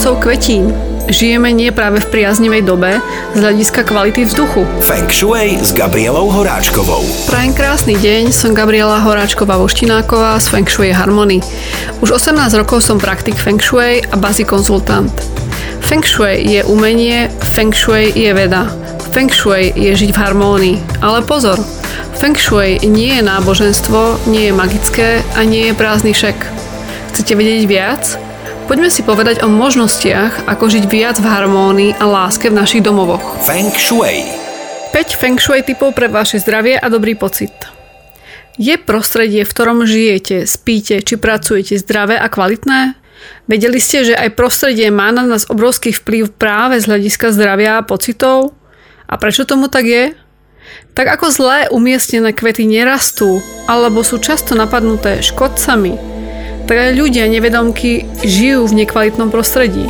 pomocou kvetín. Žijeme nie práve v priaznivej dobe z hľadiska kvality vzduchu. Feng Shui s Gabrielou Horáčkovou. Prajem krásny deň, som Gabriela Horáčková Voštináková z Feng Shui Harmony. Už 18 rokov som praktik Feng Shui a bazi konzultant. Feng Shui je umenie, Feng Shui je veda. Feng Shui je žiť v harmónii. Ale pozor, Feng Shui nie je náboženstvo, nie je magické a nie je prázdny šek. Chcete vedieť viac? Poďme si povedať o možnostiach, ako žiť viac v harmónii a láske v našich domovoch. Feng Shui. 5 Feng Shui typov pre vaše zdravie a dobrý pocit. Je prostredie, v ktorom žijete, spíte či pracujete zdravé a kvalitné? Vedeli ste, že aj prostredie má na nás obrovský vplyv práve z hľadiska zdravia a pocitov? A prečo tomu tak je? Tak ako zlé umiestnené kvety nerastú alebo sú často napadnuté škodcami, aj ľudia nevedomky žijú v nekvalitnom prostredí.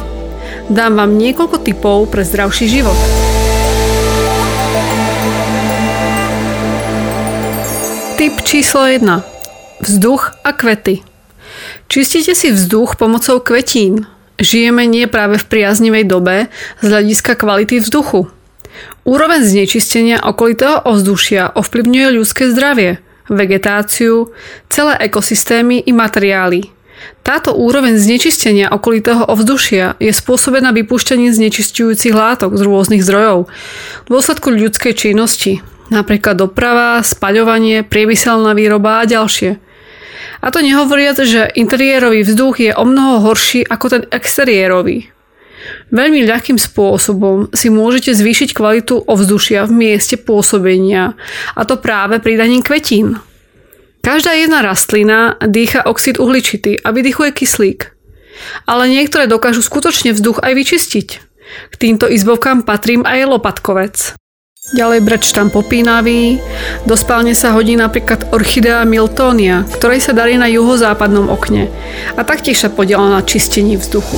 Dám vám niekoľko typov pre zdravší život. Typ číslo 1. Vzduch a kvety. Čistite si vzduch pomocou kvetín. Žijeme nie práve v priaznivej dobe z hľadiska kvality vzduchu. Úroveň znečistenia okolitého ovzdušia ovplyvňuje ľudské zdravie – vegetáciu, celé ekosystémy i materiály. Táto úroveň znečistenia okolitého ovzdušia je spôsobená vypúšťaním znečistujúcich látok z rôznych zdrojov v dôsledku ľudskej činnosti, napríklad doprava, spaľovanie, priemyselná výroba a ďalšie. A to nehovoriac, že interiérový vzduch je o mnoho horší ako ten exteriérový. Veľmi ľahkým spôsobom si môžete zvýšiť kvalitu ovzdušia v mieste pôsobenia a to práve pridaním kvetín. Každá jedna rastlina dýcha oxid uhličitý a vydychuje kyslík. Ale niektoré dokážu skutočne vzduch aj vyčistiť. K týmto izbovkám patrím aj lopatkovec. Ďalej breč tam popínavý. Do spálne sa hodí napríklad orchidea Miltonia, ktorej sa darí na juhozápadnom okne a taktiež sa podiela na čistení vzduchu.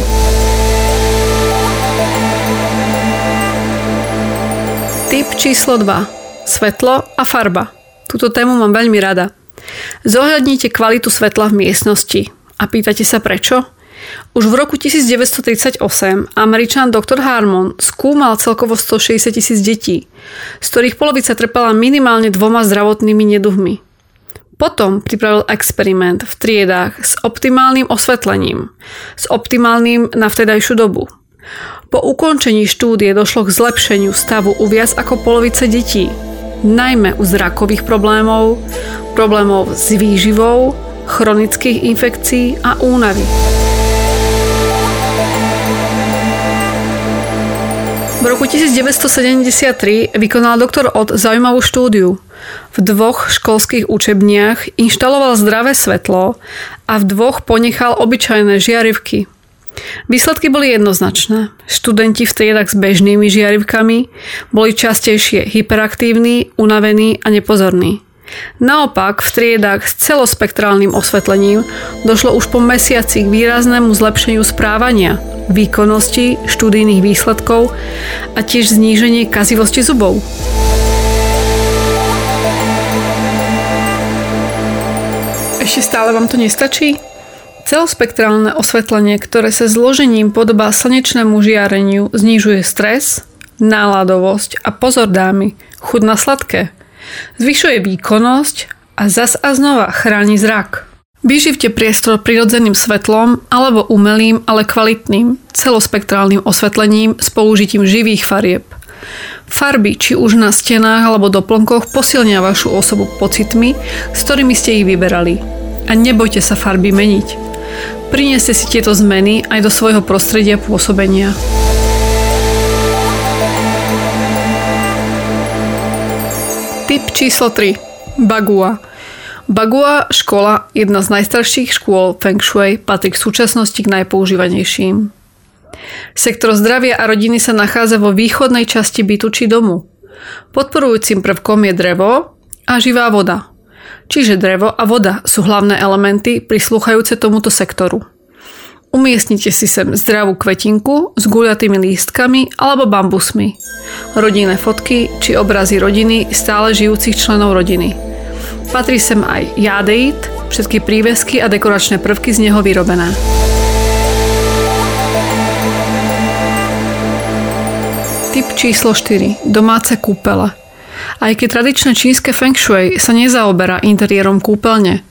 Typ číslo 2. Svetlo a farba. Túto tému mám veľmi rada. Zohľadnite kvalitu svetla v miestnosti. A pýtate sa prečo? Už v roku 1938 američan Dr. Harmon skúmal celkovo 160 tisíc detí, z ktorých polovica trpela minimálne dvoma zdravotnými neduhmi. Potom pripravil experiment v triedách s optimálnym osvetlením, s optimálnym na vtedajšiu dobu. Po ukončení štúdie došlo k zlepšeniu stavu u viac ako polovice detí, najmä u zrakových problémov, problémov s výživou, chronických infekcií a únavy. V roku 1973 vykonal doktor Ott zaujímavú štúdiu. V dvoch školských učebniach inštaloval zdravé svetlo a v dvoch ponechal obyčajné žiarivky – Výsledky boli jednoznačné. Študenti v triedach s bežnými žiarivkami boli častejšie hyperaktívni, unavení a nepozorní. Naopak v triedách s celospektrálnym osvetlením došlo už po mesiaci k výraznému zlepšeniu správania, výkonnosti, študijných výsledkov a tiež zníženie kazivosti zubov. Ešte stále vám to nestačí? Celospektrálne osvetlenie, ktoré sa zložením podobá slnečnému žiareniu, znižuje stres, náladovosť a pozor dámy, chud na sladké. Zvyšuje výkonnosť a zas a znova chráni zrak. Vyživte priestor prirodzeným svetlom alebo umelým, ale kvalitným, celospektrálnym osvetlením s použitím živých farieb. Farby, či už na stenách alebo doplnkoch, posilnia vašu osobu pocitmi, s ktorými ste ich vyberali. A nebojte sa farby meniť. Prineste si tieto zmeny aj do svojho prostredia pôsobenia. Typ číslo 3. Bagua. Bagua škola, jedna z najstarších škôl Feng Shui, patrí k súčasnosti k najpoužívanejším. Sektor zdravia a rodiny sa nachádza vo východnej časti bytu či domu. Podporujúcim prvkom je drevo a živá voda. Čiže drevo a voda sú hlavné elementy prislúchajúce tomuto sektoru. Umiestnite si sem zdravú kvetinku s guľatými lístkami alebo bambusmi, rodinné fotky či obrazy rodiny stále žijúcich členov rodiny. Patrí sem aj jadeit, všetky prívesky a dekoračné prvky z neho vyrobené. Tip číslo 4. Domáce kúpele. Aj keď tradičné čínske feng shui sa nezaoberá interiérom kúpeľne,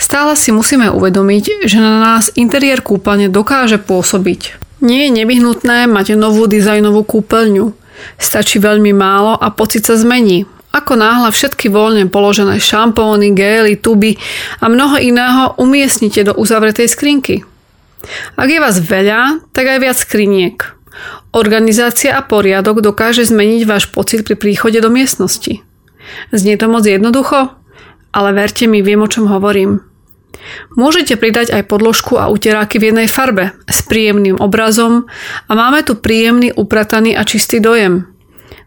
stále si musíme uvedomiť, že na nás interiér kúpeľne dokáže pôsobiť. Nie je nevyhnutné mať novú dizajnovú kúpeľňu. Stačí veľmi málo a pocit sa zmení. Ako náhle všetky voľne položené šampóny, gély, tuby a mnoho iného umiestnite do uzavretej skrinky. Ak je vás veľa, tak aj viac skriniek. Organizácia a poriadok dokáže zmeniť váš pocit pri príchode do miestnosti. Znie to moc jednoducho? Ale verte mi, viem o čom hovorím. Môžete pridať aj podložku a uteráky v jednej farbe s príjemným obrazom a máme tu príjemný, uprataný a čistý dojem.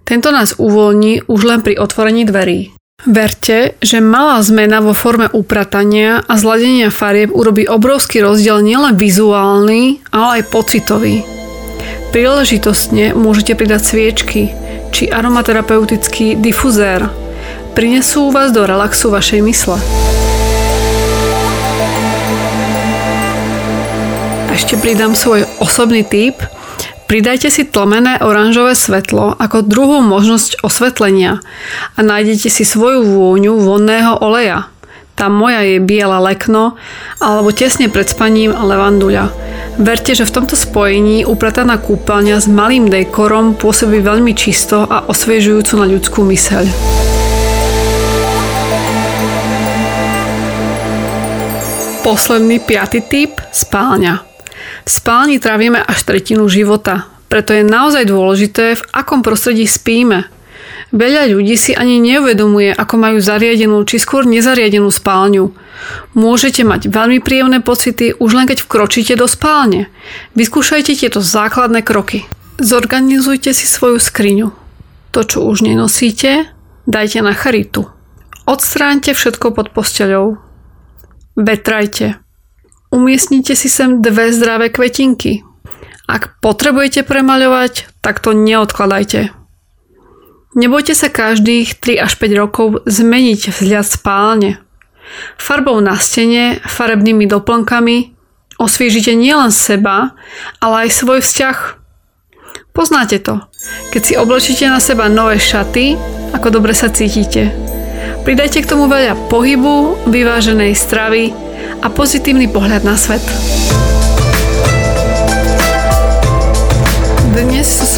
Tento nás uvoľní už len pri otvorení dverí. Verte, že malá zmena vo forme upratania a zladenia farieb urobí obrovský rozdiel nielen vizuálny, ale aj pocitový. Príležitostne môžete pridať sviečky či aromaterapeutický difuzér. Prinesú vás do relaxu vašej mysle. Ešte pridám svoj osobný tip. Pridajte si tlmené oranžové svetlo ako druhú možnosť osvetlenia a nájdete si svoju vôňu vonného oleja. Tá moja je biela lekno alebo tesne pred spaním levanduľa. Verte, že v tomto spojení uprataná kúpeľňa s malým dekorom pôsobí veľmi čisto a osviežujúcu na ľudskú myseľ. Posledný piatý typ – spálňa. V spálni trávime až tretinu života, preto je naozaj dôležité, v akom prostredí spíme. Veľa ľudí si ani neuvedomuje, ako majú zariadenú či skôr nezariadenú spálňu – Môžete mať veľmi príjemné pocity už len keď vkročíte do spálne. Vyskúšajte tieto základné kroky. Zorganizujte si svoju skriňu. To, čo už nenosíte, dajte na charitu. Odstráňte všetko pod posteľou. Vetrajte. Umiestnite si sem dve zdravé kvetinky. Ak potrebujete premaľovať, tak to neodkladajte. Nebojte sa každých 3 až 5 rokov zmeniť vzhľad spálne. Farbou na stene, farebnými doplnkami osviežite nielen seba, ale aj svoj vzťah. Poznáte to, keď si oblečíte na seba nové šaty, ako dobre sa cítite. Pridajte k tomu veľa pohybu, vyváženej stravy a pozitívny pohľad na svet.